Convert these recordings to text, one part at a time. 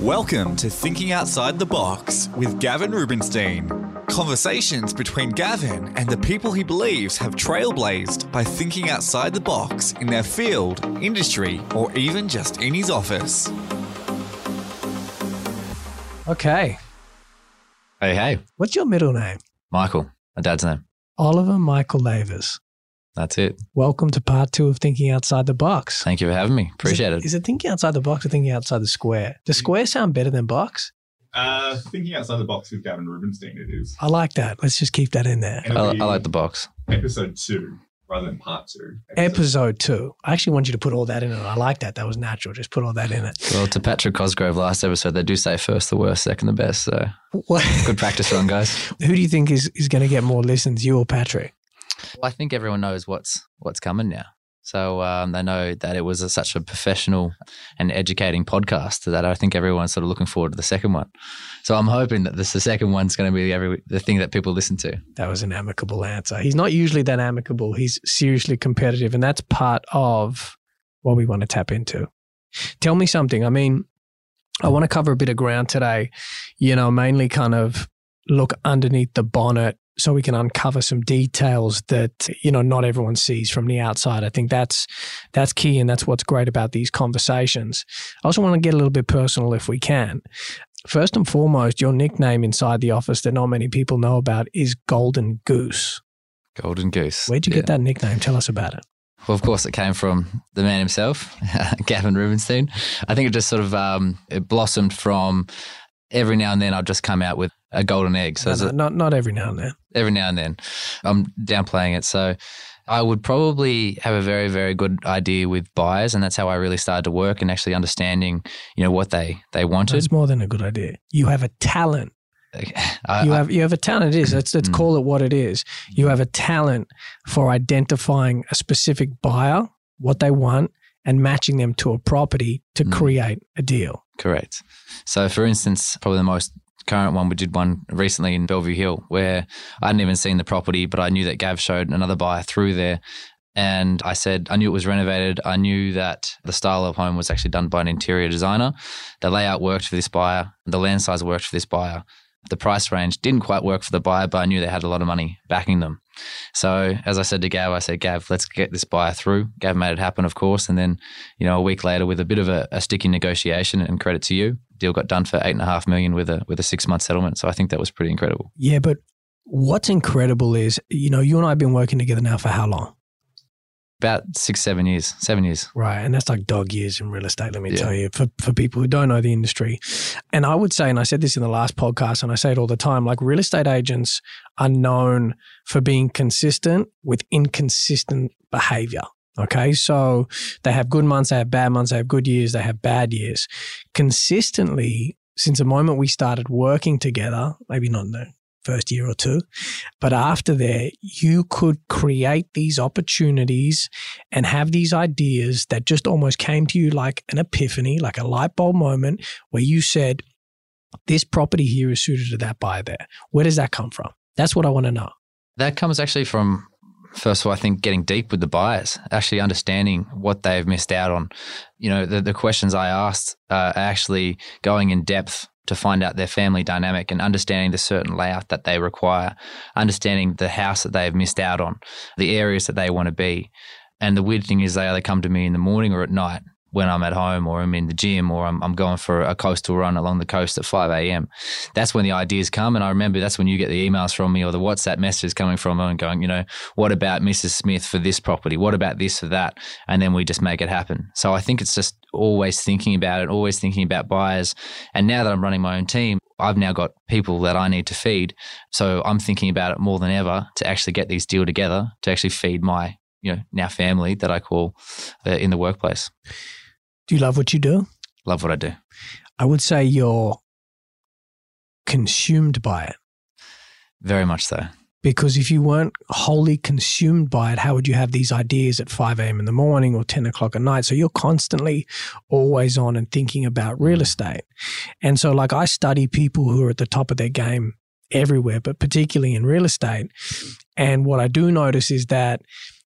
Welcome to Thinking Outside the Box with Gavin Rubinstein. Conversations between Gavin and the people he believes have trailblazed by thinking outside the box in their field, industry, or even just in his office. Okay. Hey, hey, What's your middle name? Michael, my dad's name. Oliver Michael Lavers. That's it. Welcome to part two of Thinking Outside the Box. Thank you for having me. Appreciate is it. Is it thinking outside the box or thinking outside the square? Does square sound better than box? Uh, thinking outside the box with Gavin Rubinstein, it is. I like that. Let's just keep that in there. I, I like the box. episode two rather than part two. Episode two. I actually want you to put all that in it. I like that. That was natural. Just put all that in it. Well, to Patrick Cosgrove last episode, they do say first the worst, second the best. So What, good practice run, guys. who do you think is, is going to get more listens, you or Patrick? I think everyone knows what's what's coming now. So um, they know that it was a, such a professional and educating podcast that I think everyone's sort of looking forward to the second one. So I'm hoping that this the second one's going to be every, the thing that people listen to. That was an amicable answer. He's not usually that amicable. He's seriously competitive, and that's part of what we want to tap into. Tell me something. I mean, I want to cover a bit of ground today, you know, mainly kind of look underneath the bonnet so we can uncover some details that you know not everyone sees from the outside. I think that's that's key and that's what's great about these conversations. I also want to get a little bit personal if we can. First and foremost, your nickname inside the office that not many people know about is Golden Goose. Golden Goose. Where'd you Yeah. get that nickname? Tell us about it. Well, of course, it came from the man himself, Gavin Rubinstein. I think it just sort of um, it blossomed from every now and then I'd just come out with a golden egg. So No, no, a- not not every now and then. Every now and then I'm downplaying it. So I would probably have a very, very good idea with buyers, and that's how I really started to work and actually understanding, you know, what they they wanted. It's more than a good idea. You have a talent. I, You I- have you have a talent. It is. Let's let's Mm. call it what it is. You have a talent for identifying a specific buyer, what they want, and matching them to a property to Mm. create a deal. Correct. So, for instance, probably the most current one, we did one recently in Bellevue Hill where I hadn't even seen the property, but I knew that Gav showed another buyer through there. And I said, I knew it was renovated. I knew that the style of home was actually done by an interior designer. The layout worked for this buyer, the land size worked for this buyer. The price range didn't quite work for the buyer, but I knew they had a lot of money backing them. So, as I said to Gav, I said, Gav, let's get this buyer through. Gav made it happen, of course. And then you know, a week later with a bit of a, a sticky negotiation and credit to you, deal got done for eight and a half million with a with a six month settlement. So I think that was pretty incredible. Yeah, but what's incredible is you know you and I have been working together now for how long? About six, seven years, seven years. Right. And that's like dog years in real estate, let me Yeah. tell you, for, for people who don't know the industry. And I would say, and I said this in the last podcast, and I say it all the time like real estate agents are known for being consistent with inconsistent behavior. Okay. So they have good months, they have bad months, they have good years, they have bad years. Consistently, since the moment we started working together, maybe not in the first year or two, but after there, you could create these opportunities and have these ideas that just almost came to you like an epiphany, like a light bulb moment where you said, This property here is suited to that buyer there. Where does that come from? That's what I want to know. That comes actually from first of all, I think getting deep with the buyers, actually understanding what they've missed out on. You know, the, the questions I asked uh, are actually going in depth to find out their family dynamic and understanding the certain layout that they require, understanding the house that they've missed out on, the areas that they want to be. And the weird thing is they either come to me in the morning or at night when I'm at home or I'm in the gym or I'm, I'm going for a coastal run along the coast at 5 a.m. That's when the ideas come. And I remember that's when you get the emails from me or the WhatsApp messages coming from and going, you know, what about Mrs. Smith for this property? What about this for that? And then we just make it happen. So I think it's just always thinking about it, always thinking about buyers. And now that I'm running my own team, I've now got people that I need to feed. So I'm thinking about it more than ever to actually get these deal together to actually feed my, you know, now family that I call uh, in the workplace. Do you love what you do? Love what I do. I would say you're consumed by it. Very much so. Because if you weren't wholly consumed by it, how would you have these ideas at 5 a.m. in the morning or 10 o'clock at night? So you're constantly always on and thinking about real mm. estate. And so, like, I study people who are at the top of their game everywhere, but particularly in real estate. And what I do notice is that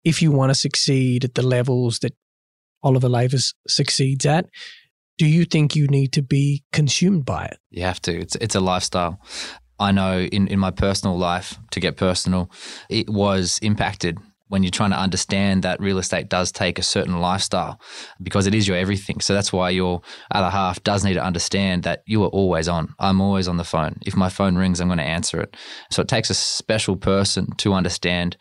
if you want to succeed at the levels that Oliver Lavers succeeds at, do you think you need to be consumed by it? You have to. It's it's a lifestyle. I know in, in my personal life, to get personal, it was impacted when you're trying to understand that real estate does take a certain lifestyle because it is your everything. So that's why your other half does need to understand that you are always on. I'm always on the phone. If my phone rings, I'm going to answer it. So it takes a special person to understand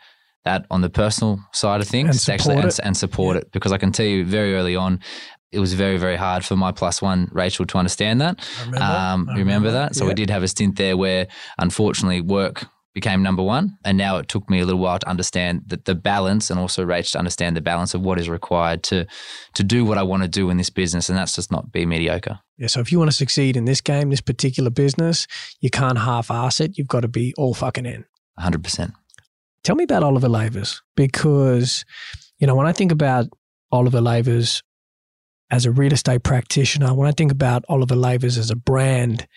that on the personal side of things And support actually, it. and, and support it because I can tell you very early on, it was very, very hard for my plus one, Rachel, to understand that. Remember. Um, I remember, that? So Yeah. we did have a stint there where unfortunately work became number one. And now it took me a little while to understand that the balance and also Rach to understand the balance of what is required to to do what I want to do in this business. And that's just not be mediocre. Yeah, so if you want to succeed in this game, this particular business, you can't half-ass it. You've got to be all fucking in. 100%. Tell me about Oliver Lavers because, you know, when I think about Oliver Lavers as a real estate practitioner, when I think about Oliver Lavers as a brand,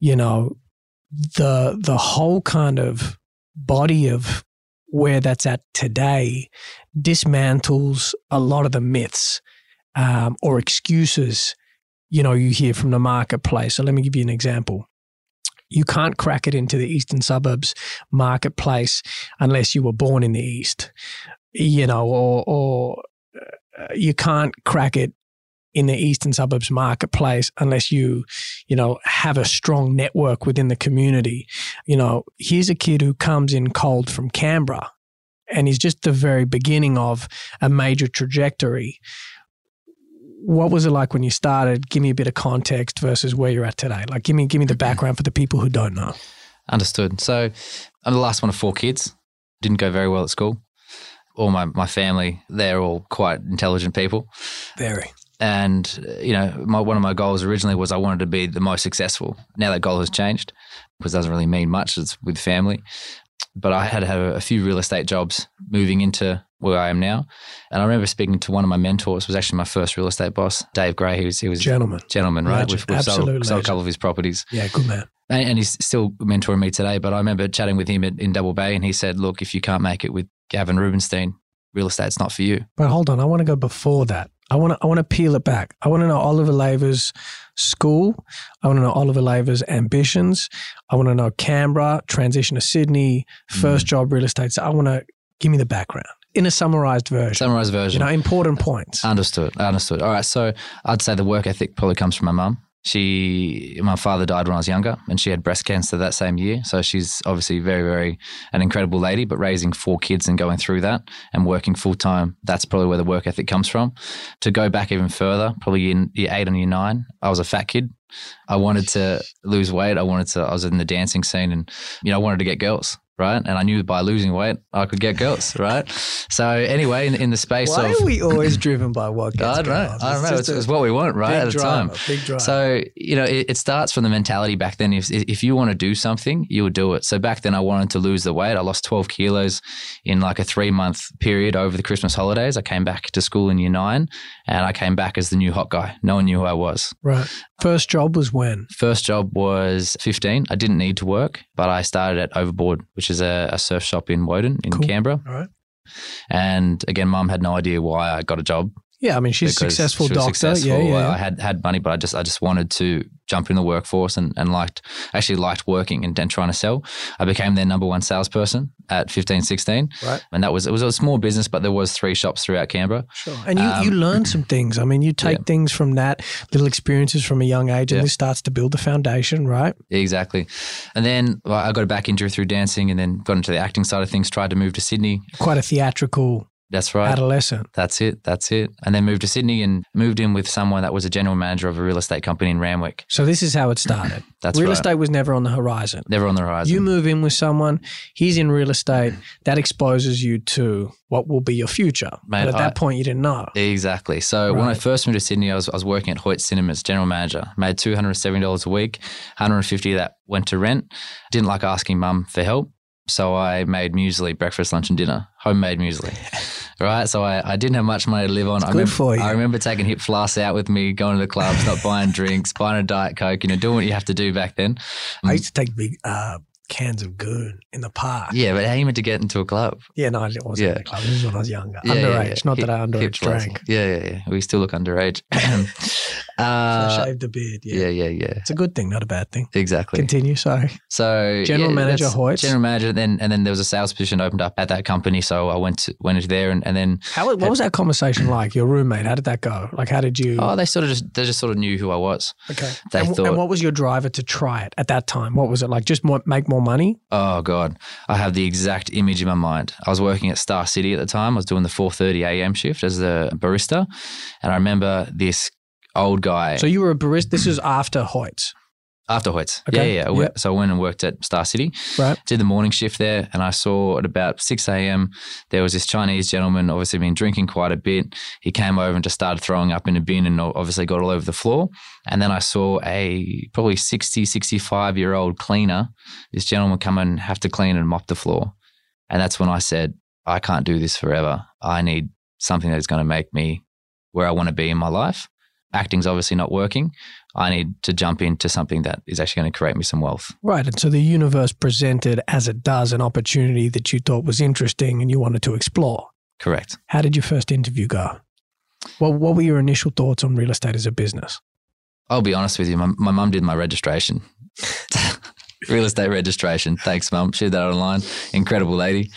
you know, the the whole kind of body of where that's at today dismantles a lot of the myths um, or excuses you know you hear from the marketplace. So let me give you an example. You can't crack it into the eastern suburbs marketplace unless you were born in the east, you know, or or uh, you can't crack it in the eastern suburbs marketplace unless you, you know, have a strong network within the community. You know, here's a kid who comes in cold from Canberra and he's just the very beginning of a major trajectory. What was it like when you started? Give me a bit of context versus where you're at today. Like, give me give me the background for the people who don't know. Understood. So I'm the last one of four kids. Didn't go very well at school. All my, my family, they're all quite intelligent people. Very. And you know, my, one of my goals originally was I wanted to be the most successful. Now that goal has changed because it doesn't really mean much. It's with family, but I had to have a few real estate jobs moving into where I am now. And I remember speaking to one of my mentors, was actually my first real estate boss, Dave Gray. He was he was Gentleman. gentleman, right? Legend. We've, we've sold, sold a couple of his properties, Yeah, good man. and, and he's still mentoring me today. But I remember chatting with him at, in Double Bay, and he said, "Look, if you can't make it with Gavin Rubinstein, real estate's not for you." But hold on, I want to go before that. I want to I want to peel it back. I want to know Oliver Laver's school. I want to know Oliver Laver's ambitions. I want to know Canberra, transition to Sydney, first mm. job real estate. So I want to give me the background in a summarized version. Summarized version. You know, important points. Understood. Understood. All right. So I'd say the work ethic probably comes from my mum. She, my father died when I was younger, and she had breast cancer that same year. So she's obviously very, very an incredible lady. But raising four kids and going through that and working full time, that's probably where the work ethic comes from. To go back even further, probably in year eight and year nine, I was a fat kid. I wanted to lose weight. I wanted to. I was in the dancing scene, and you know, I wanted to get girls. Right, and I knew by losing weight I could get girls. Right, so anyway, in, in the space Why of are we always driven by what gets I don't know. girls? I don't know. It's, it's what we want, right? At the time. Big drive. So, you know, it, it starts from the mentality back then. If, if you want to do something, you would do it. So back then I wanted to lose the weight. I lost 12 kilos in like a three month period over the Christmas holidays. I came back to school in year nine and I came back as the new hot guy. No one knew who I was. right. First job was when? First job was 15. I didn't need to work, but I started at Overboard, which is a, a surf shop in Woden in Cool. Canberra. All right. And again, mum had no idea why I got a job. Yeah, I mean, she's a successful she doctor. successful. Yeah, yeah. I had had money, but I just I just wanted to jump in the workforce and, and liked actually liked working and, and trying to sell. I became their number one salesperson at 15, 16. Right. And that was it was a small business, but there was three shops throughout Canberra. Sure. And you, Um, you learn some things. I mean, you take Yeah. things from that, little experiences from a young age, and Yeah. this starts to build the foundation, right? Exactly. And then well, I got a back injury through dancing and then got into the acting side of things, tried to move to Sydney. Quite a theatrical That's right. adolescent. That's it. That's it. And then moved to Sydney and moved in with someone that was a general manager of a real estate company in Randwick. So this is how it started. That's real right. estate was never on the horizon. Never on the horizon. You move in with someone, he's in real estate, that exposes you to what will be your future. Mate, but at that point, you didn't know. Exactly. So when I first moved to Sydney, I was, I was working at Hoyt Cinemas, general manager. Made two hundred seventy dollars a week. One hundred fifty that went to rent. Didn't like asking mum for help, so I made muesli, breakfast, lunch, and dinner, homemade muesli. right. So I, I didn't have much money to live on. I good remember, for you. I remember taking hip flasks out with me, going to the clubs, not buying drinks, buying a diet coke. You know, doing what you have to do back then. I used to take big uh, cans of goon in the park. Yeah, but how you meant to get into a club? Yeah, no, it wasn't Yeah. in the club. This is when I was younger. Yeah, yeah, underage. yeah. Not Hip- that I underage drank. Yeah, yeah, yeah. We still look underage. So Uh, shaved the beard. Yeah. yeah, yeah, yeah. It's a good thing, not a bad thing. Exactly. Continue. Sorry. So General manager that's- Hoyts. General manager. Then and then there was a sales position opened up at that company, so I went to, went into there, and, and then How what was that conversation like? Your roommate? How did that go? Like, how did you? oh, they sort of just they just sort of knew who I was. okay. They and, thought, and what was your driver to try it at that time? What was it like? Just more, make more money? oh god, I have the exact image in my mind. I was working at Star City at the time. I was doing the four thirty a.m. shift as a barista, and I remember this old guy. So you were a barista. This is after Hoyts, After Hoyts. Okay. Yeah, yeah. Yep. So I went and worked at Star City, right? did the morning shift there, and I saw at about 6 a.m. there was this Chinese gentleman, obviously been drinking quite a bit. He came over and just started throwing up in a bin and obviously got all over the floor. And then I saw a probably 60, 65 year old cleaner, this gentleman come and have to clean and mop the floor. And that's when I said, I can't do this forever. I need something that is going to make me where I want to be in my life. Acting's obviously not working. I need to jump into something that is actually going to create me some wealth. Right. And so the universe presented, as it does, an opportunity that you thought was interesting and you wanted to explore. Correct. How did your first interview go? Well, what were your initial thoughts on real estate as a business? I'll be honest with you. My, my mum did my registration, real estate registration. Thanks, mum. She did that online. Incredible lady.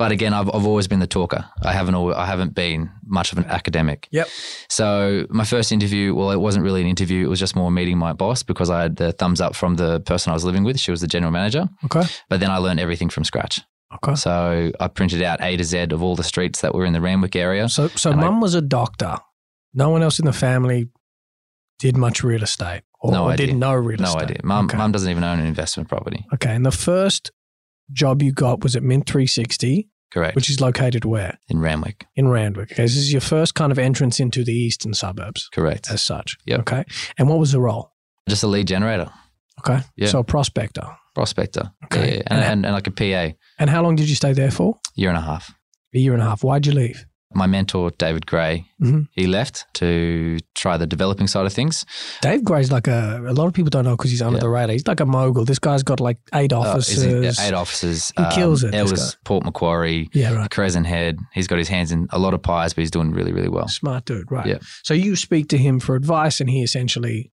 But again, I've, I've always been the talker. I haven't al- I haven't been much of an academic. Yep. So my first interview, well, it wasn't really an interview. It was just more meeting my boss because I had the thumbs up from the person I was living with. She was the general manager. Okay. But then I learned everything from scratch. Okay. So I printed out A to Z of all the streets that were in the Randwick area. So, so I- mum was a doctor. No one else in the family did much real estate or, No or idea. didn't know real No estate. No idea. Mum, okay. mum doesn't even own an investment property. okay. And the first job you got was at Mint 360, Correct. which is located where? in Randwick. In Randwick. Okay. This is your first kind of entrance into the eastern suburbs Correct. as such. Yep. Okay. And what was the role? Just a lead generator. Okay. Yeah. So a prospector. prospector. Okay. Yeah, and, And- and, and like a PA, And how long did you stay there for? A year and a half. A year and a half. Why'd you leave? My mentor, David Gray, Mhm. he left to try the developing side of things. Dave Gray's like a, a lot of people don't know because he's under Yeah. the radar. He's like a mogul. This guy's got like eight Uh, offices. is he- eight offices. He kills it, Elders, Port Macquarie, yeah, right. Crescent Head. He's got his hands in a lot of pies, but he's doing really, really well. Smart dude, right. Yeah. So you speak to him for advice and he essentially,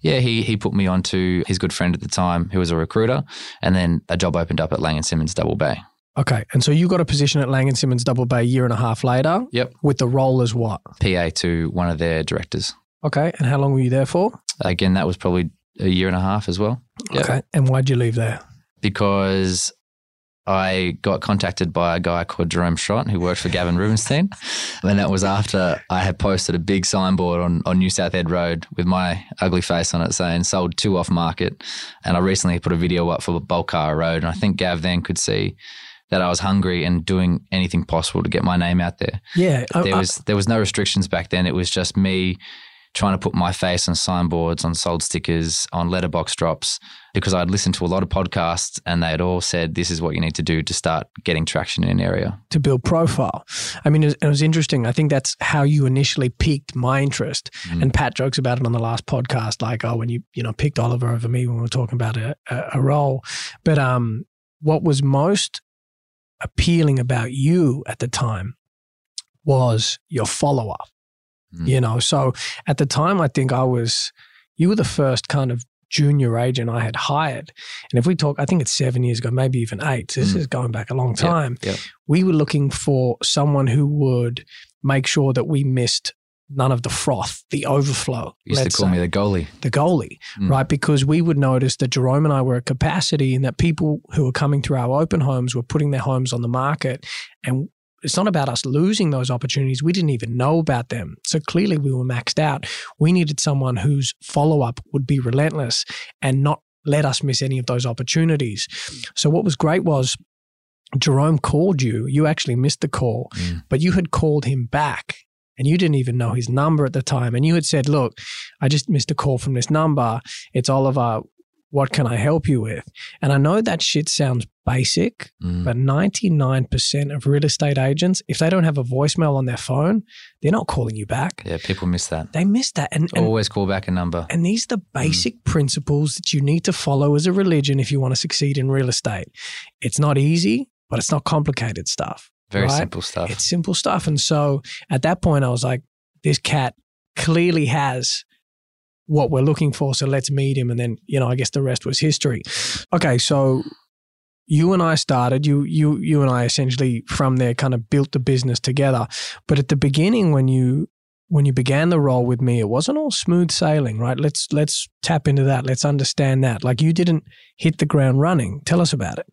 Yeah, he he put me on to his good friend at the time, who was a recruiter, and then a job opened up at Laing and Simons Double Bay. Okay. And so you got a position at Laing and Simons Double Bay a year and a half later Yep. with the role as what? PA to one of their directors. Okay. And how long were you there for? Again, that was probably a year and a half as well. Yep. Okay. And why'd you leave there? because I got contacted by a guy called Jerome Schrott who worked for Gavin Rubinstein. And that was after I had posted a big signboard on, on New South Head Road with my ugly face on it saying sold two off market. And I recently put a video up for Bulkara Road. And I think Gav then could see that I was hungry and doing anything possible to get my name out there. Yeah. I- There I- was there was no restrictions back then. It was just me trying to put my face on signboards, on sold stickers, on letterbox drops, because I'd listened to a lot of podcasts and they had all said this is what you need to do to start getting traction in an area. to build profile. I mean, it was, it was interesting. I think that's how you initially piqued my interest. Mm. And Pat jokes about it on the last podcast, like, oh, when you you know picked Oliver over me when we were talking about a, a, a role. But um, what was most appealing about you at the time was your follow up. Mm. You know, so at the time, I think I was you were the first kind of junior agent I had hired. And if we talk, I think it's seven years ago, maybe even eight. So this Mm. is going back a long Yep, time yep. we were looking for someone who would make sure that we missed none of the froth, the overflow. You used to call me the goalie. the goalie, Mm. right? Because we would notice that Jerome and I were at capacity and that people who were coming through our open homes were putting their homes on the market. And it's not about us losing those opportunities. We didn't even know about them. So clearly we were maxed out. We needed someone whose follow up would be relentless and not let us miss any of those opportunities. So what was great was Jerome called you. You actually missed the call, Mm. but you had called him back and you didn't even know his number at the time. And you had said, Look, I just missed a call from this number. It's Oliver. What can I help you with? And I know that shit sounds basic, Mm. but 99% of real estate agents, if they don't have a voicemail on their phone, they're not calling you back. Yeah, people miss that. They miss that. And, and Always call back a number. and these are the basic principles that you need to follow as a religion if you want to succeed in real estate. It's not easy, but it's not complicated stuff. Very right? simple stuff. It's simple stuff. And so at that point, I was like, this cat clearly has what we're looking for. So let's meet him. And then, you know, I guess the rest was history. Okay. So you and I started, you, you, you and I essentially from there kind of built the business together. But at the beginning, when you, when you began the role with me, it wasn't all smooth sailing, right? Let's, let's tap into that. Let's understand that. Like you didn't hit the ground running. Tell us about it.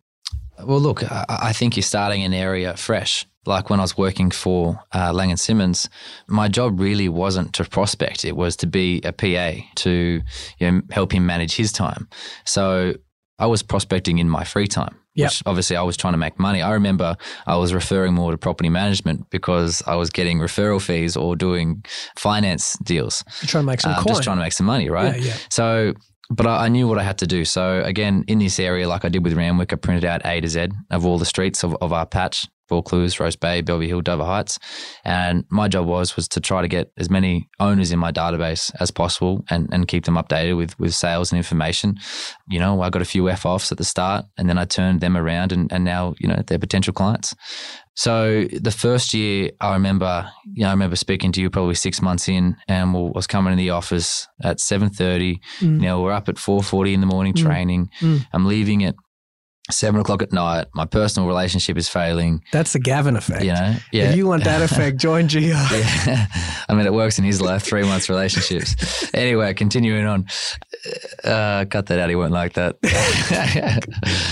Well, look, I, I think you're starting an area fresh. Like when I was working for uh, Laing and Simons, my job really wasn't to prospect; it was to be a PA to you know, help him manage his time. So I was prospecting in my free time. Yep. Which obviously I was trying to make money. I remember I was referring more to property management because I was getting referral fees or doing finance deals. You're trying to make some Um, coin. just trying to make some money, right? Yeah, yeah. So, but I, I knew what I had to do. So again, in this area, like I did with Randwick, I printed out A to Z of all the streets of, of our patch. Vaucluse, Rose Bay, Bellevue Hill, Dover Heights, and my job was was to try to get as many owners in my database as possible and, and keep them updated with with sales and information. You know, I got a few F offs at the start, and then I turned them around, and, and now you know they're potential clients. So the first year, I remember, you know, I remember speaking to you probably six months in, and we was coming in the office at seven thirty. Mm. You know, we're up at four forty in the morning Mm. training. Mm. I'm leaving at seven o'clock at night. My personal relationship is failing. That's the Gavin effect. You know, yeah. If you want that effect, join GR. Yeah. I mean, it works in his life, three months relationships. anyway, continuing on. Uh, cut that out. He won't like that.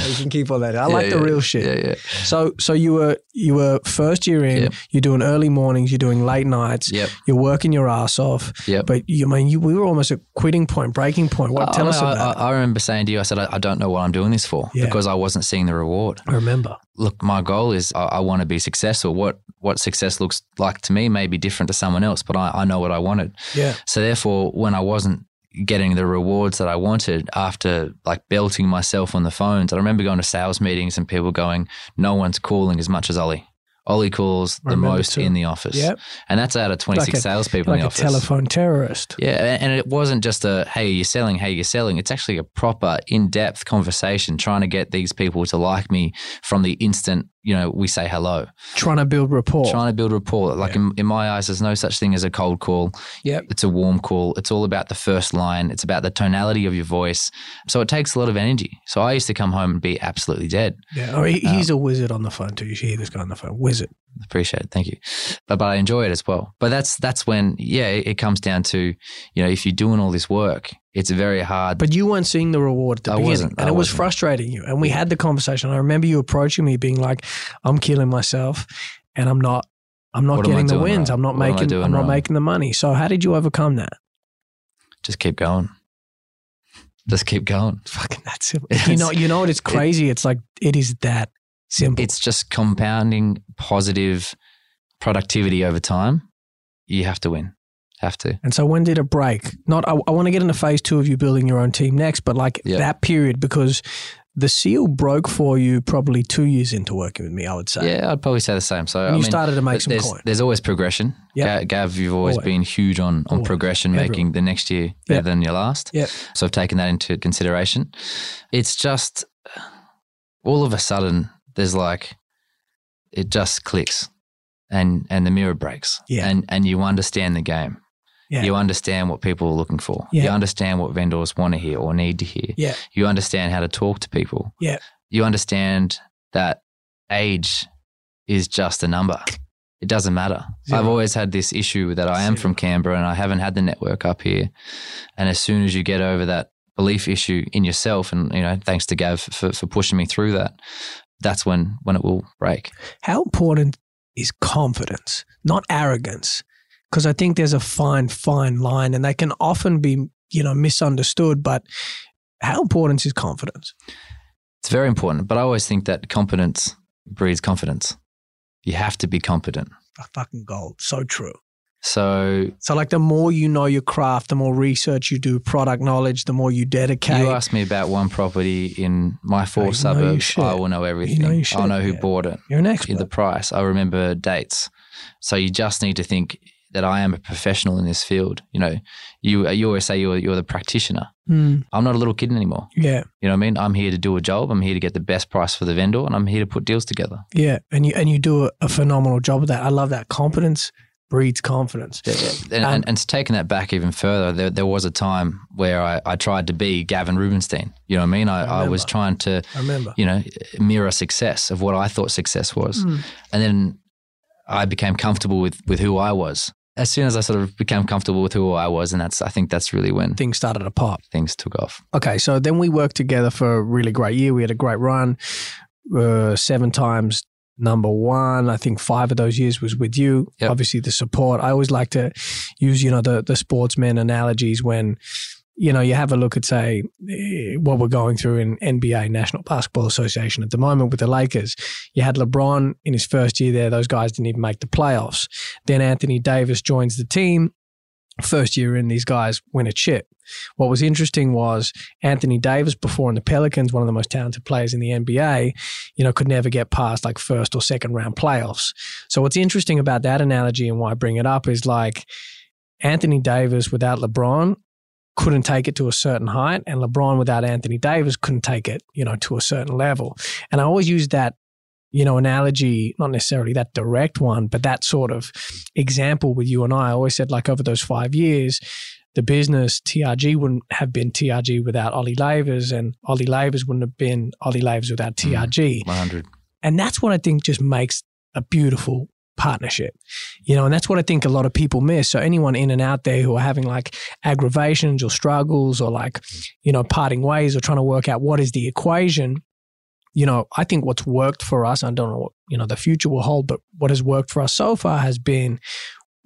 You can keep all that. I like Yeah, the real shit. Yeah, yeah. So, so you were you were first year in. Yep. You're doing early mornings. You're doing late nights. Yep. You're working your ass off. Yep. But you I mean you we were almost at quitting point, breaking point. What? Oh, tell us I, about I, I remember saying to you, I said, I, I don't know what I'm doing this for because I wasn't seeing the reward. I remember. Look, my goal is I, I want to be successful. What what success looks like to me may be different to someone else, but I, I know what I wanted. Yeah. So therefore, when I wasn't getting the rewards that I wanted after like belting myself on the phones, I remember going to sales meetings and people going, "No one's calling as much as Ollie. Ollie calls the most in the office, Yep. and that's out of twenty six Like a- salespeople Like in a the office. telephone terrorist. Yeah, and and it wasn't just a hey, you're selling, hey, you're selling. It's actually a proper, in depth conversation trying to get these people to like me from the instant you know we say hello. Trying to build rapport. Trying to build rapport. Like in, in my eyes, there's no such thing as a cold call. Yep. It's a warm call. It's all about the first line. It's about the tonality of your voice. So it takes a lot of energy. So I used to come home and be absolutely dead. Yeah. Oh, he, Um, he's a wizard on the phone too. You should hear this guy on the phone. Wizard. Appreciate it. Thank you. But, but I enjoy it as well. But that's that's when, yeah, it, it comes down to, you know, if you're doing all this work, it's very hard. But you weren't seeing the reward at the I beginning, wasn't. and I it was wasn't. frustrating you. And we had the conversation. I remember you approaching me, being like, "I'm killing myself, and I'm not, I'm not What getting the wins. wrong? I'm not What making, I'm not wrong?" making the money." So, how did you overcome that? just keep going. Just keep going. Fucking that simple. You know, you know what? It's crazy. It's like it is that simple. It's just compounding positive productivity over time. You have to win. Have to. and so, when did it break? Not. I, I want to get into phase two of you building your own team next, but like Yeah. that period because the seal broke for you probably two years into working with me. I would say. Yeah, I'd probably say the same. So I you mean, started to make some there's, coin. there's always progression. Yep. Gav, you've always, Always. been huge on, on Always. progression, Everyone. making the next year better Yep. than your last. Yep. So I've taken that into consideration. It's just all of a sudden there's like it just clicks and and the mirror breaks. Yeah. And and you understand the game. Yeah. You understand what people are looking for. Yeah. You understand what vendors want to hear or need to hear. Yeah. You understand how to talk to people. Yeah. You understand that age is just a number. It doesn't matter. Zero. I've always had this issue that I am from Canberra and I haven't had the network up here. And as soon as you get over that belief issue in yourself, and you know, thanks to Gav for, for pushing me through that, that's when when it will break. How important is confidence, not arrogance? Because I think there's a fine, fine line, and they can often be, you know, misunderstood. But how important is confidence? It's very important. But I always think that competence breeds confidence. You have to be competent. A fucking gold. So true. So So, like, the more you know your craft, the more research you do, product knowledge, the more you dedicate. you ask me about one property in my four you suburbs. I will know everything. your I'll know who yeah. bought it, You're an expert. the price. I remember dates. So you just need to think that I am a professional in this field. You know, you you always say you're you're the practitioner. Mm, I'm not a little kid anymore. yeah, You know what I mean? I'm here to do a job. I'm here to get the best price for the vendor, and I'm here to put deals together. yeah, and you and you do a, a phenomenal job of that. I love that. Competence breeds confidence. And, Um, and, and taking that back even further, there, there was a time where I, I tried to be Gavin Rubinstein. You know what I mean? I, I, was trying to, I remember. you know, mirror success of what I thought success was. Mm. And then I became comfortable with, with who I was. As soon as I sort of became comfortable with who I was, and that's I think that's really when Things started to pop. things took off. Okay, so then we worked together for a really great year. We had a great run, uh, seven times number one. I think five of those years was with you. Yep. Obviously, the support. I always like to use, you know, the the sportsman analogies when, you know, you have a look at say eh, what we're going through in NBA National Basketball Association at the moment with the Lakers. You had LeBron in his first year there; those guys didn't even make the playoffs. Then Anthony Davis joins the team. First year in, these guys win a chip. What was interesting was Anthony Davis before in the Pelicans, one of the most talented players in the NBA, you know, could never get past like first or second round playoffs. So what's interesting about that analogy and why I bring it up is like Anthony Davis without LeBron couldn't take it to a certain height and LeBron without Anthony Davis couldn't take it, you know, to a certain level. And I always use that you know, analogy, not necessarily that direct one, but that sort of example with you and I. I always said, like, over those five years, the business TRG wouldn't have been TRG without Ollie Lavers, and Ollie Lavers wouldn't have been Ollie Lavers without mm, TRG. 100. And that's what I think just makes a beautiful partnership. You know, and that's what I think a lot of people miss. So anyone in and out there who are having like aggravations or struggles or like, you know, parting ways or trying to work out what is the equation, you know, I think what's worked for us, I don't know what, you know, the future will hold, but what has worked for us so far has been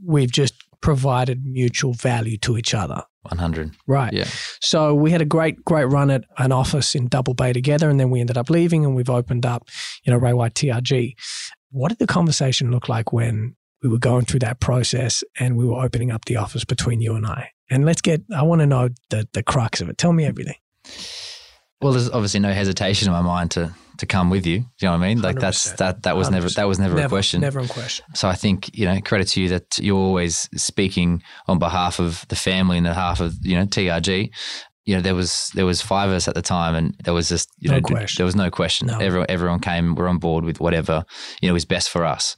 we've just provided mutual value to each other. 100. Right. Yeah. So we had a great, great run at an office in Double Bay together, and then we ended up leaving, and we've opened up, you know, Ray White TRG. What did the conversation look like when we were going through that process and we were opening up the office between you and I? And let's get, I want to know the the crux of it. Tell me everything. Well, there's obviously no hesitation in my mind to to come with you. Do you know what I mean? Like that's 100%. that that was never 100%. that was never, a question. Never in question. So I think you know credit to you that you're always speaking on behalf of the family and the half of you know TRG. You know there was there was five of us at the time, and there was just you No know question. there was no question. No. Everyone everyone came. We're on board with whatever you know is best for us.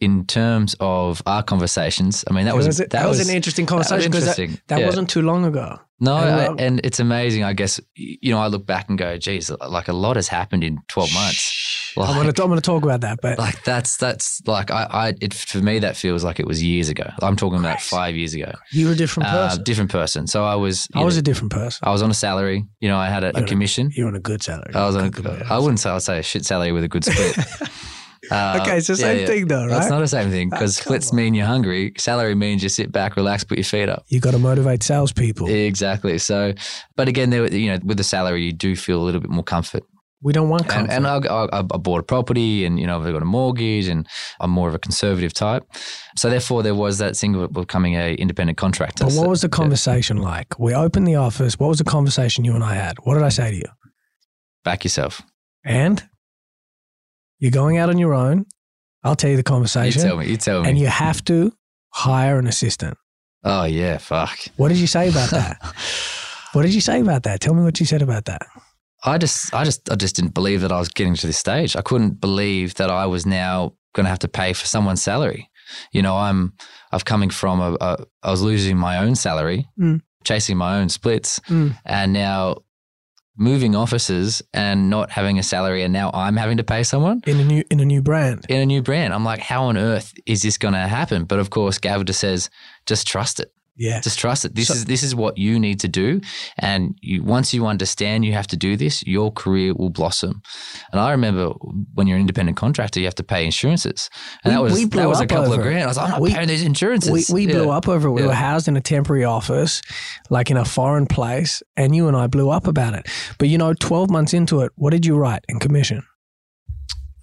In terms of our conversations, I mean that That was was, that, was, an interesting that was conversation because that, interesting. that Yeah. wasn't too long ago. No, And, I, um, and it's amazing. I guess you know I look back and go, geez, like a lot has happened in twelve months. To I'm going to talk about that, but Like that's that's like I, I it for me that feels like it was years ago. I'm talking about five years ago. you're a different Uh, person. different person. So I was. I was know, a different person. I was on a salary. You know, I had a, a a- commission. You're on a good salary. I was on. A. I wouldn't say I'd say a shit salary with a good split. Uh, Okay, it's the same thing though, right? That's not the same thing Ah, because come splits on. mean you're hungry. Salary means you sit back, relax, put your feet up. You got to motivate salespeople. Exactly. So, but again, there, you know, with the salary, you do feel a little bit more comfort. we don't want And, comfort. and I, I, I bought a property, and you know, I've got a mortgage, and I'm more of a conservative type. So therefore, there was that thing of becoming a independent contractor. but So- what was the conversation like? We opened the office. What was the conversation you and I had? What did I say to you? back yourself. And you're going out on your own. I'll tell you the conversation. You tell me. You tell me. and you have to hire an assistant. oh yeah, fuck. What did you say about that? what did you say about that? Tell me what you said about that. I just, I just, I just didn't believe that I was getting to this stage. I couldn't believe that I was now going to have to pay for someone's salary. You know, I'm, I've coming from a, a I was losing my own salary, Mm. chasing my own splits, Mm. and now moving offices and not having a salary, and now I'm having to pay someone In a new in a new brand. in a new brand. I'm like, how on earth is this going to happen? But of course, Gav just says, just trust it. Yeah. Just trust it. This So- is this is what you need to do, and you, once you understand you have to do this, your career will blossom. And I remember when you're an independent contractor, you have to pay insurances, and We- that was we blew that was a couple of over grand. I was like, I'm not We- paying these insurances. We, we blew Yeah. up over it. We Yeah. were housed in a temporary office, like in a foreign place, and you and I blew up about it. But you know, 12 months into it, what did you write in commission?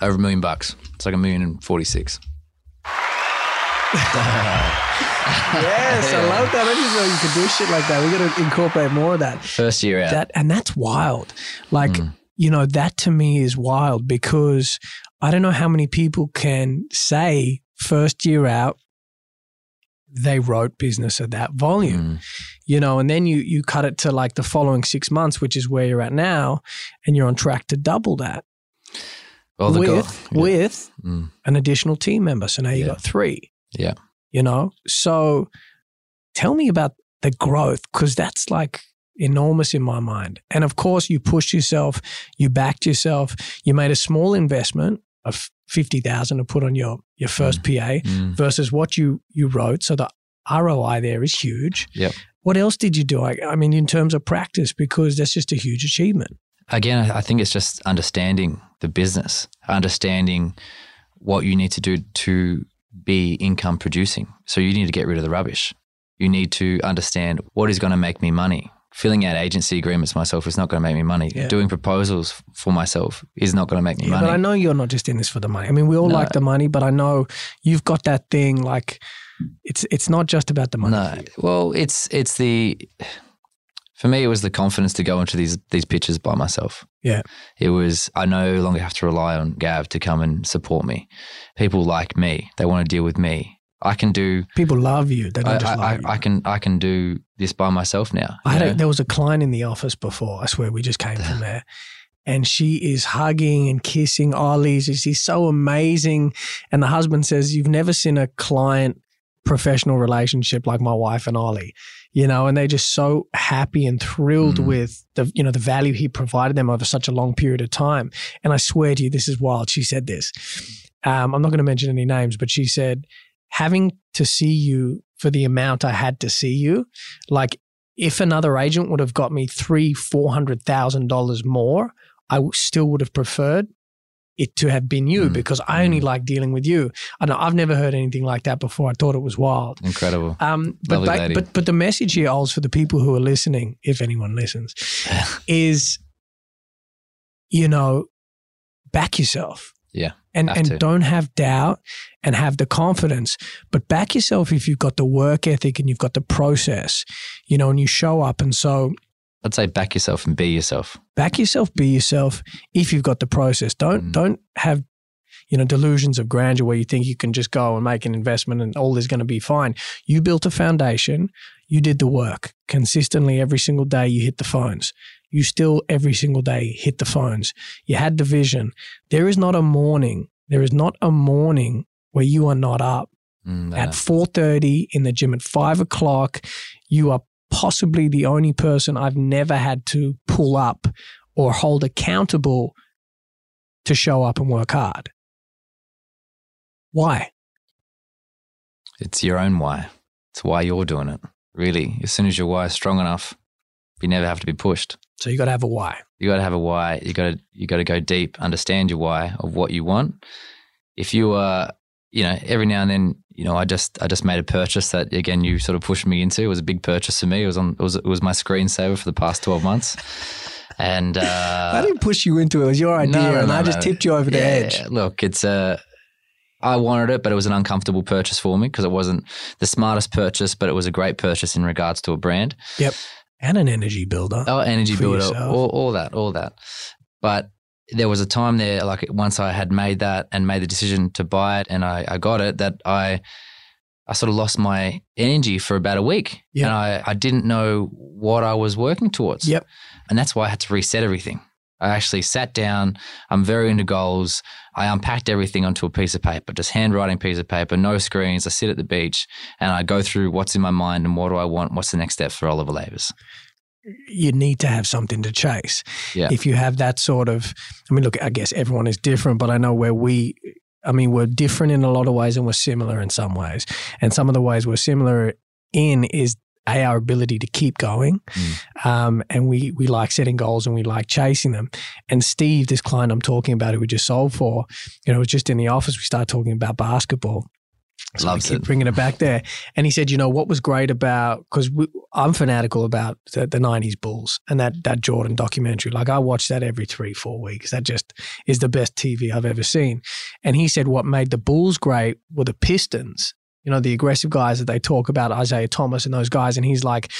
over a million bucks. It's like a million and forty six. Yes, I love that. I didn't know you could do shit like that. We got to incorporate more of that. First year out. That and that's wild. Like Mm. you know, that to me is wild because I don't know how many people can say first year out they wrote business at that volume. Mm. you know, and then you you cut it to like the following six months, which is where you're at now, and you're on track to double that Well, with goal- yeah. with Mm. an additional team member. So now you Yeah. got three. Yeah. you know? So tell me about the growth because that's like enormous in my mind. And of course, you pushed yourself, you backed yourself, you made a small investment of 50,000 to put on your, your first PA Mm. versus what you, you wrote. So the ROI there is huge. Yep. What else did you do? I, I mean, in terms of practice, because that's just a huge achievement. Again, I think it's just understanding the business, understanding what you need to do to be income producing. So you need to get rid of the rubbish. You need to understand what is going to make me money. Filling out agency agreements myself is not going to make me money. Yeah. Doing proposals for myself is not going to make me Yeah, money. but I know you're not just in this for the money. I mean, we all No. like the money, but I know you've got that thing like it's it's not just about the money. No, well, it's it's the for me it was the confidence to go into these these pitches by myself. Yeah. it was I no longer have to rely on Gav to come and support me. People like me; they want to deal with me. I can do. People love you. They don't I, just love I. I can I can do this by myself now. I had a, there was a client in the office before. I swear we just came from there. And she is hugging and kissing oh, Ollie's. She's so amazing. And the husband says, You've never seen a client professional relationship like my wife and Ollie. You know, and they're just so happy and thrilled Mm. with the, you know, the value he provided them over such a long period of time. And I swear to you, this is wild. She said this. Um, I'm not going to mention any names, but she said, having to see you for the amount I had to see you, like if another agent would have got me three, four hundred thousand dollars more, I still would have preferred it to have been you Mm. because I only Mm. like dealing with you. I know I've never heard anything like that before. I thought it was wild. incredible. Um, but, ba- but but the message here, Ols, for the people who are listening, if anyone listens, is you know, back yourself. Yeah, And and to. don't have doubt and have the confidence. But back yourself if you've got the work ethic and you've got the process, you know, and you show up. And so I'd say back yourself and be yourself. back yourself, be yourself if you've got the process. Don't Mm. don't have you know delusions of grandeur where you think you can just go and make an investment and all is going to be fine. You built a foundation, you did the work consistently every single day you hit the phones. You still every single day hit the phones. You had the vision. There is not a morning, there is not a morning where you are not up Mm, at 4.30 in the gym at 5 o'clock you are possibly the only person i've never had to pull up or hold accountable to show up and work hard why It's your own why. It's why you're doing it. Really, as soon as your why is strong enough, you never have to be pushed. so you got to have a why You got to have a why. You got to you got to go deep, understand your why of what you want. If you are, you know, every now and then, you know, I just I just made a purchase that again you sort of pushed me into. It was a big purchase for me. It was on it was it was my screensaver for the past twelve months, and uh, i didn't push you into it it was your idea no, no, and no, i just tipped you over the Yeah, edge Look, it's a. I wanted it, but it was an uncomfortable purchase for me because it wasn't the smartest purchase, but it was a great purchase in regards to a brand. Yep, and an energy builder Oh, energy builder, all, all that, all that. But there was a time there, like once I had made that and made the decision to buy it, and I, I got it, that I I sort of lost my energy for about a week, Yeah. and I I didn't know what I was working towards. Yep. and that's why I had to reset everything. I actually sat down. I'm very into goals. I unpacked everything onto a piece of paper, just handwriting piece of paper, no screens. I sit at the beach and I go through what's in my mind and what do I want. What's the next step for Oliver Lavers? You need to have something to chase. Yeah. If you have that sort of, I mean, look, I guess everyone is different, but I know where we, I mean, we're different in a lot of ways and we're similar in some ways. And some of the ways we're similar in is a, our ability to keep going. Mm. Um, and we, we like setting goals and we like chasing them. And Steve, this client I'm talking about who we just sold for, you know, was just in the office. We started talking about basketball. So Loves keep it. bringing it back there. And he said, you know, what was great about, because I'm fanatical about the, the 90s Bulls and that, that Jordan documentary. Like I watch that every three, four weeks. That just is the best TV I've ever seen. And he said, what made the Bulls great were the Pistons, you know, the aggressive guys that they talk about, Isiah Thomas and those guys. And he's like,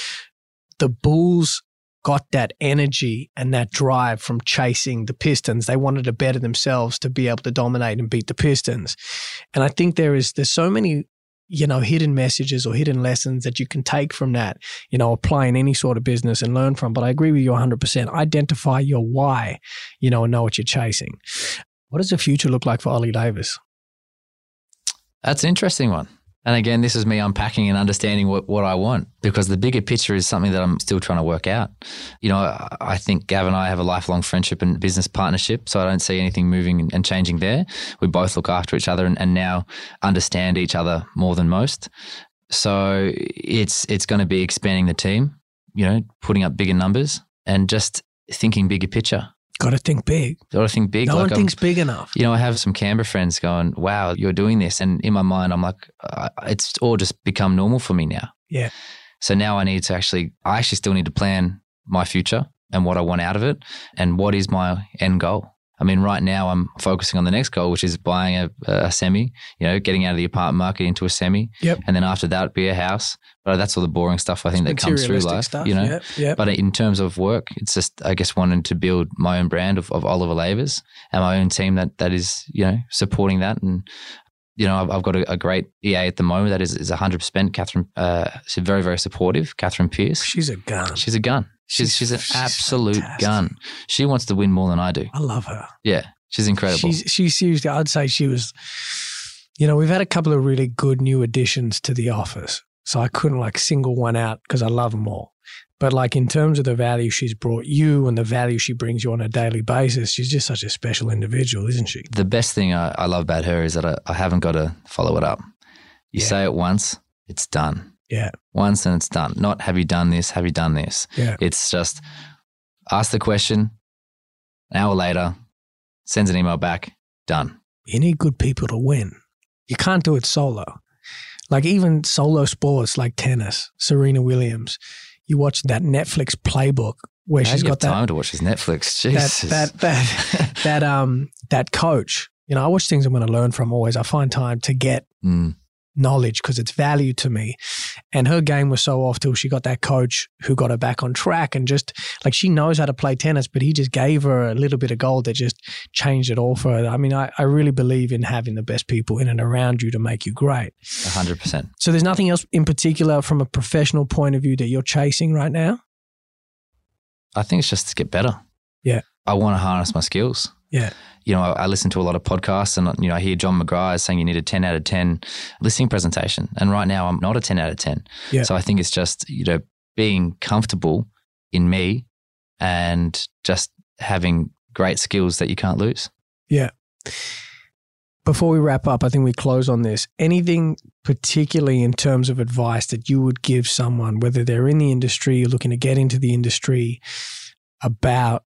the Bulls got that energy and that drive from chasing the Pistons. They wanted to better themselves to be able to dominate and beat the Pistons. And I think there is there's so many you know hidden messages or hidden lessons that you can take from that you know apply in any sort of business and learn from but i agree with you 100% identify your why you know and know what you're chasing what does the future look like for ollie lavers That's an interesting one. And again, this is me unpacking and understanding what, what I want because the bigger picture is something that I'm still trying to work out. You know, I, think Gav and I have a lifelong friendship and business partnership, so I don't see anything moving and changing there. We both look after each other and, and now understand each other more than most. So it's it's going to be expanding the team, you know, putting up bigger numbers and just thinking bigger picture. Got to think big. Got to think big. No like one I'm- thinks big enough. you know, I have some Canberra friends going, "Wow, you're doing this," and in my mind, I'm like, uh, it's all just become normal for me now. Yeah. So now I need to actually, I actually still need to plan my future and what I want out of it, and what is my end goal. I mean, right now I'm focusing on the next goal, which is buying a, a semi. You know, getting out of the apartment market into a semi, Yep. and then after that, be a house. But that's all the boring stuff I think that comes through life. stuff. You know, Yep, yep. but in terms of work, it's just I guess wanting to build my own brand of, of Oliver Lavers and my own team that that is you know supporting that and. You know, I've, I've got a, a great EA at the moment that is is hundred percent. Catherine, uh, she's very very supportive. Catherine Pierce, She's a gun. she's a gun. She's She's- she's an she's absolute fantastic. gun. She wants to win more than I do. I love her. Yeah, she's incredible. She's she's seriously. I'd say she was. You know, we've had a couple of really good new additions to the office, so I couldn't like single one out because I love them all. But like in terms of the value she's brought you and the value she brings you on a daily basis, she's just such a special individual, isn't she? the best thing I, I love about her is that I, I haven't got to follow it up. You Yeah. say it once, it's done. Yeah. Once and it's done. Not have you done this? Have you done this? Yeah. It's just ask the question, an hour later, sends an email back, done. You need good people to win. You can't do it solo. Like even solo sports like tennis, Serena Williams. You watch that Netflix playbook where she's do you have got that time to watch his Netflix. that Jesus. that that that um that coach. You know, I watch things I'm going to learn from always. I find time to get Mm. Knowledge because it's value to me. And her game was so off till she got that coach who got her back on track and just like she knows how to play tennis, but he just gave her a little bit of gold that just changed it all for her. I mean, I, I really believe in having the best people in and around you to make you great. A hundred percent. So there's nothing else in particular from a professional point of view that you're chasing right now? I think it's just to get better. Yeah. I want to harness my skills. Yeah. You know, I, I listen to a lot of podcasts and, you know, I hear John McGrath saying you need a 10 out of 10 listening presentation. And right now I'm not a 10 out of 10. Yeah. So I think it's just, you know, being comfortable in me and just having great skills that you can't lose. Yeah. Before we wrap up, I think we close on this. Anything particularly in terms of advice that you would give someone, whether they're in the industry, you're looking to get into the industry, about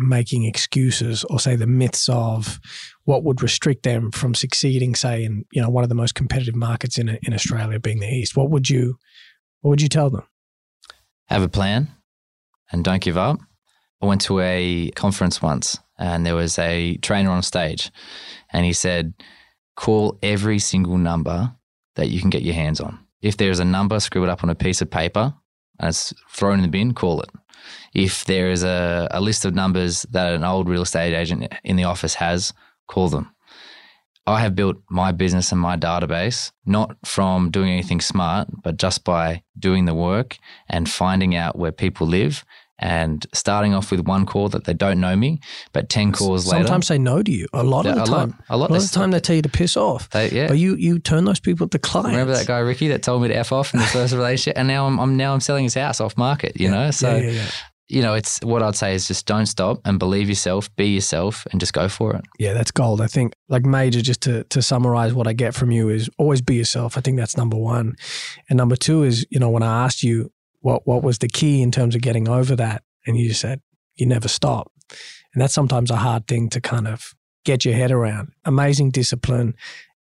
making excuses or say the myths of what would restrict them from succeeding, say in you know one of the most competitive markets in in Australia being the East. What would you what would you tell them? have a plan and don't give up. I went to a conference once and there was a trainer on stage and he said, call every single number that you can get your hands on. If there's a number, it up on a piece of paper and it's thrown in the bin, call it. If there is a, a list of numbers that an old real estate agent in the office has, call them. I have built my business and my database not from doing anything smart, but just by doing the work and finding out where people live and starting off with one call that they don't know me, but 10 calls later. Sometimes say no to you. A lot of the a lot- time. a lot. A lot They of the time they tell you to piss off. They, yeah. But you you turn those people to clients. Remember that guy Ricky that told me to f off in the first relationship, and now I'm, I'm now I'm selling his house off market. You Yeah, know, so yeah, yeah. you know, it's what I'd say is just don't stop and believe yourself, be yourself, and just go for it. Yeah, that's gold. I think, like major, just to to summarize what I get from you is always be yourself. I think that's number one, and number two is you know when I asked you what what was the key in terms of getting over that, and you said you never stop, and that's sometimes a hard thing to kind of get your head around. Amazing discipline.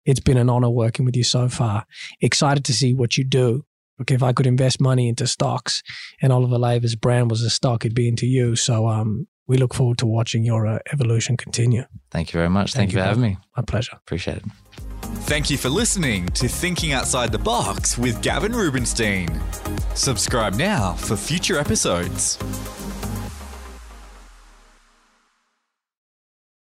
It's been an honor working with you so far. Excited to see what you do. Look, if I could invest money into stocks and Oliver Lavers' brand was a stock, it'd be into you. So um, we look forward to watching your uh, evolution continue. Thank you very much. Thank Thank, you, for having me. My pleasure. Appreciate it. Thank you for listening to Thinking Outside the Box with Gavin Rubinstein. Subscribe now for future episodes.